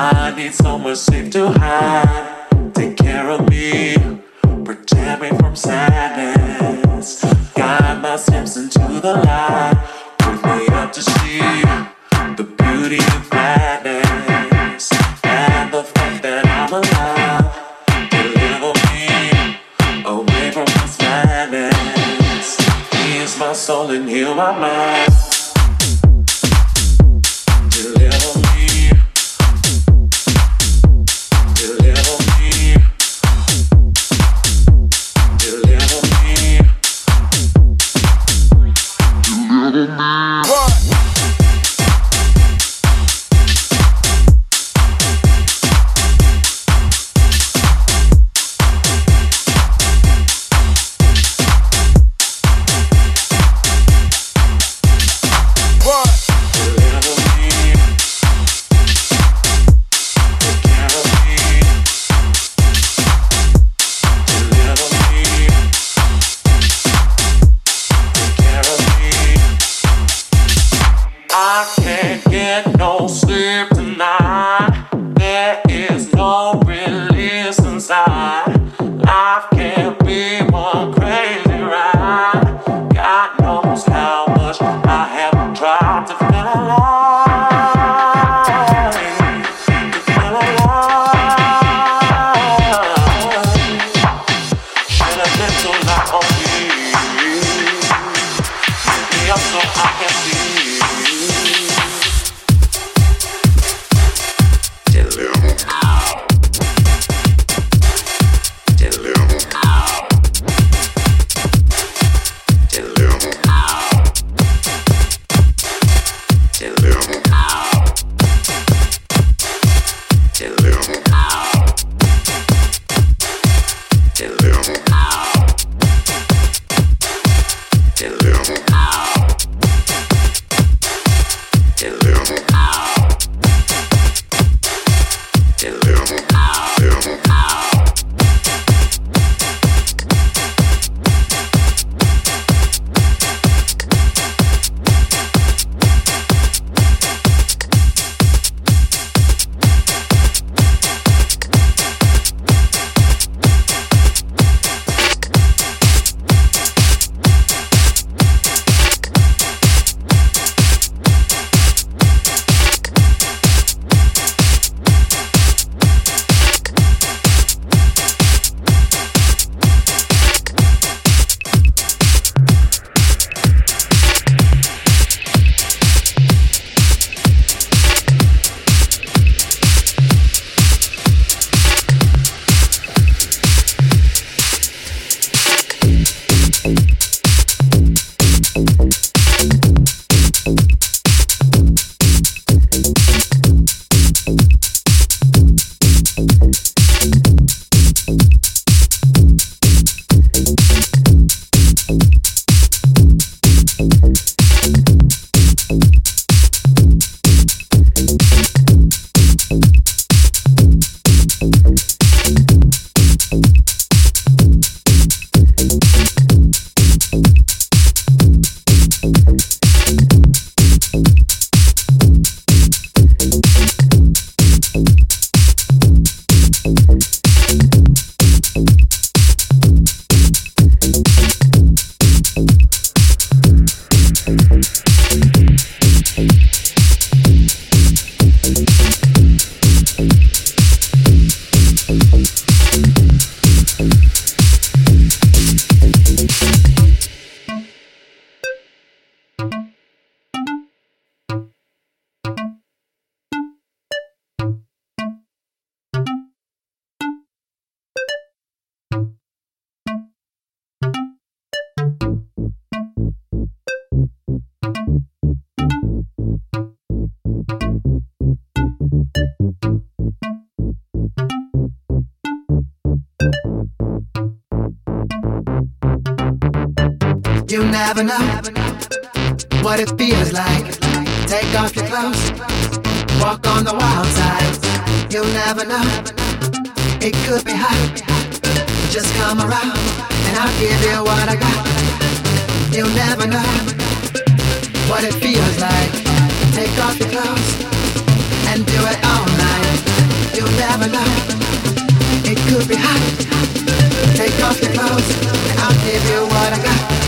I need someone safe to hide. Take care of me, protect me from sadness. Guide my steps into the light. Wake me up to see the beauty of madness and the fact that I'm alive. Deliver me away from this madness. Ease my soul and heal my mind. have enough. What it feels like. Take off your clothes. Walk on the wild side. You'll never know. It could be hot. Just come around and I'll give you what I got. You'll never know what it feels like. Take off your clothes and do it all night. You'll never know. It could be hot. Take off your clothes and I'll give you what I got.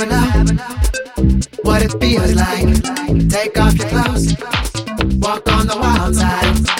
What it feels like. Take off your clothes. Walk on the wild side.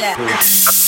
Yeah.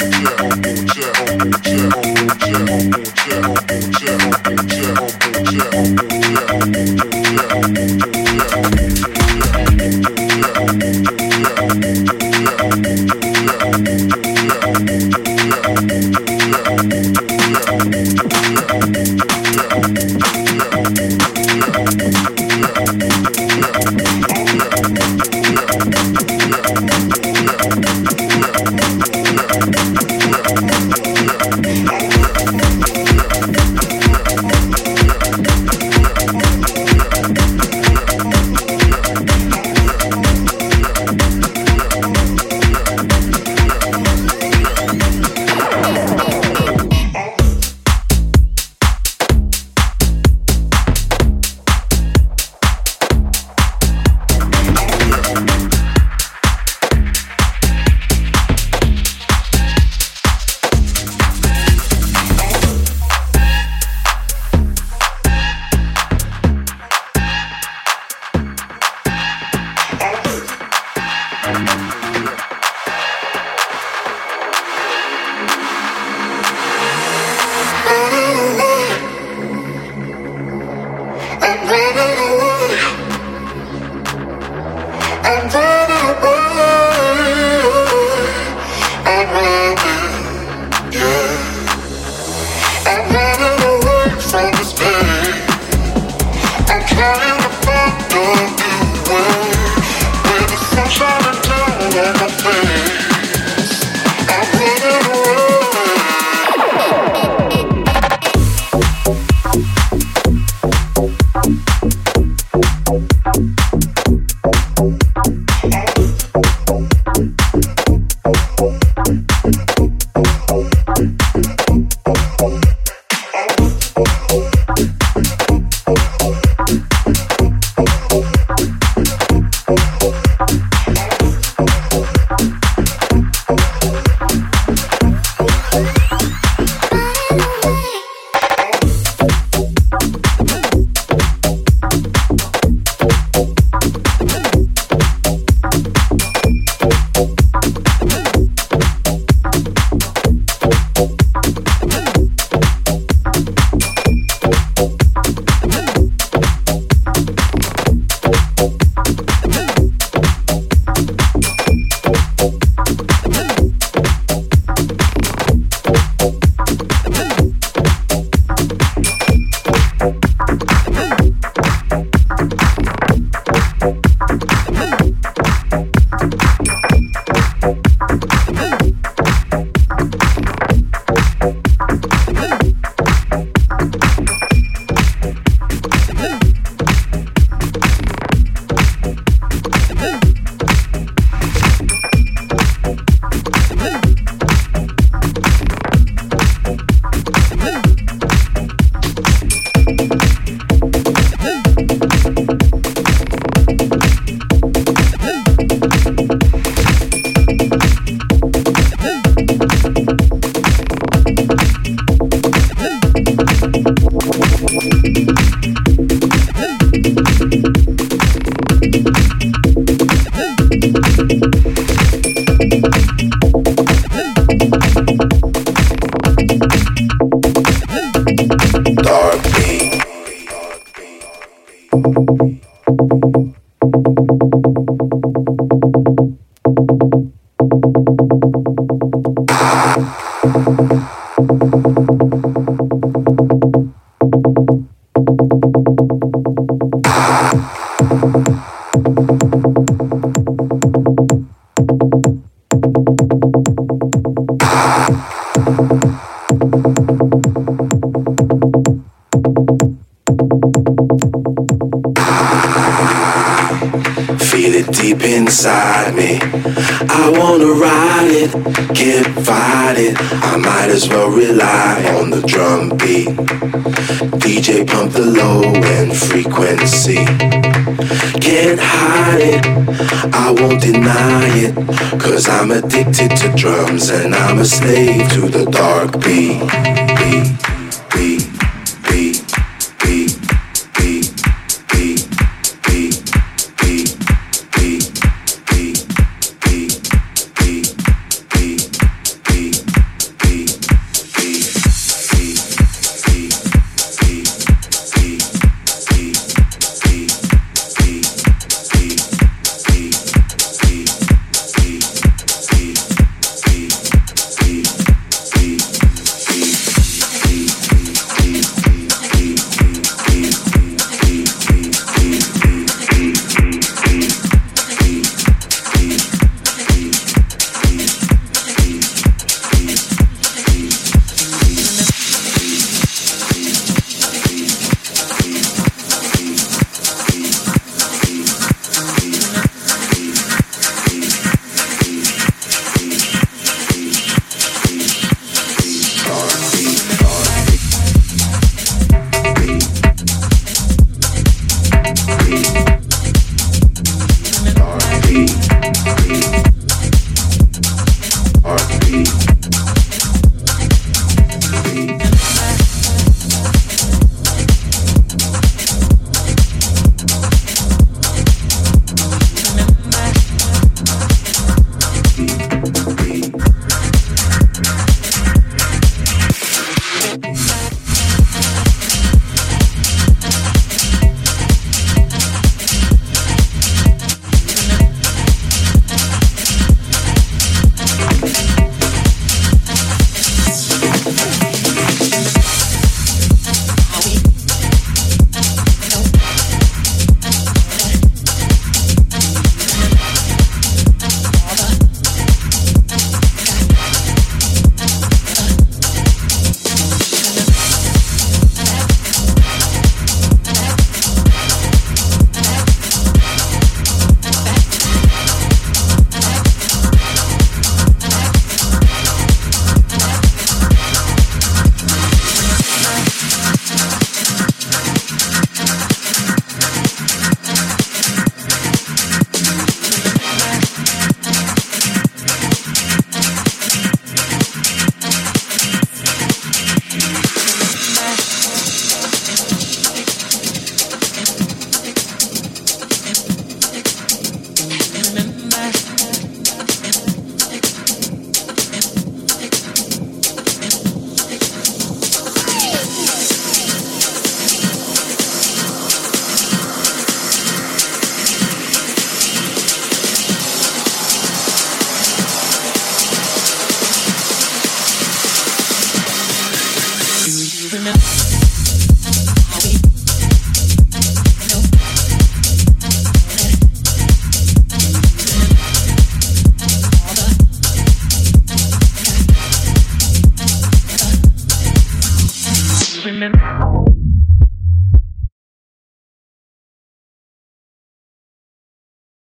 I wanna ride it, can't fight it. I might as well rely on the drum beat. DJ pump the low end frequency. Can't hide it, I won't deny it. Cause I'm addicted to drums and I'm a slave to the dark beat. beat, beat.